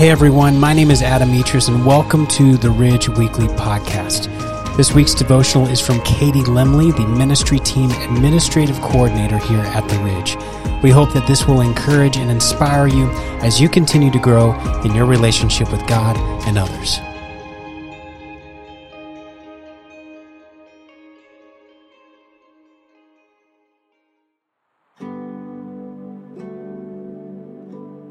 Hey everyone, my name is Adam Metris, and welcome to the Ridge Weekly Podcast. This week's devotional is from Katie Lemley, the Ministry Team Administrative Coordinator here at the Ridge. We hope that this will encourage and inspire you as you continue to grow in your relationship with God and others.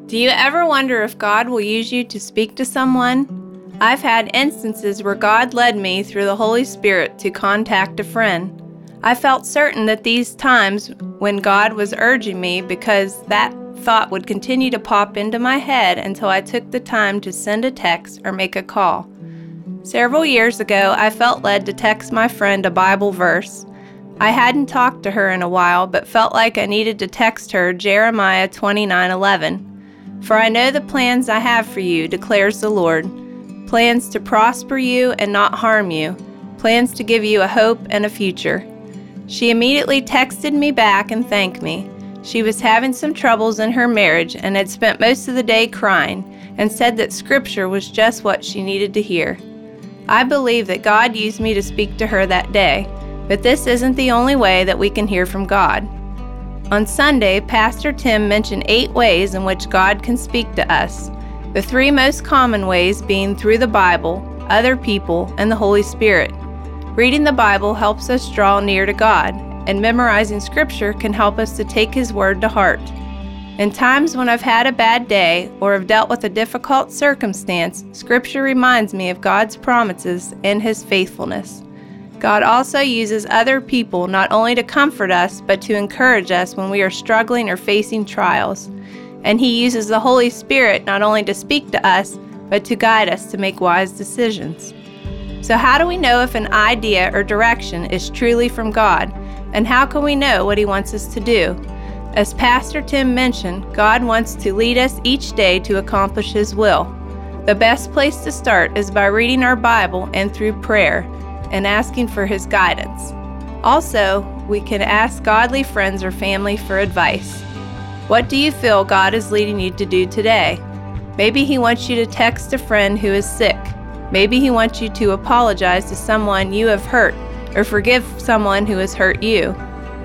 Do you ever wonder if God will use you to speak to someone? I've had instances where God led me through the Holy Spirit to contact a friend. I felt certain that these times when God was urging me because that thought would continue to pop into my head until I took the time to send a text or make a call. Several years ago, I felt led to text my friend a Bible verse. I hadn't talked to her in a while, but felt like I needed to text her Jeremiah 29:11. For I know the plans I have for you, declares the Lord plans to prosper you and not harm you, plans to give you a hope and a future. She immediately texted me back and thanked me. She was having some troubles in her marriage and had spent most of the day crying, and said that Scripture was just what she needed to hear. I believe that God used me to speak to her that day, but this isn't the only way that we can hear from God. On Sunday, Pastor Tim mentioned eight ways in which God can speak to us. The three most common ways being through the Bible, other people, and the Holy Spirit. Reading the Bible helps us draw near to God, and memorizing Scripture can help us to take His Word to heart. In times when I've had a bad day or have dealt with a difficult circumstance, Scripture reminds me of God's promises and His faithfulness. God also uses other people not only to comfort us, but to encourage us when we are struggling or facing trials. And He uses the Holy Spirit not only to speak to us, but to guide us to make wise decisions. So, how do we know if an idea or direction is truly from God? And how can we know what He wants us to do? As Pastor Tim mentioned, God wants to lead us each day to accomplish His will. The best place to start is by reading our Bible and through prayer and asking for His guidance. Also, we can ask godly friends or family for advice. What do you feel God is leading you to do today? Maybe He wants you to text a friend who is sick. Maybe He wants you to apologize to someone you have hurt or forgive someone who has hurt you.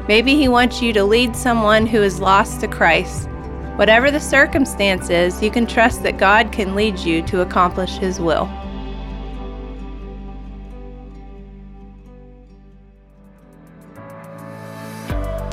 Maybe He wants you to lead someone who is lost to Christ. Whatever the circumstance is, you can trust that God can lead you to accomplish His will.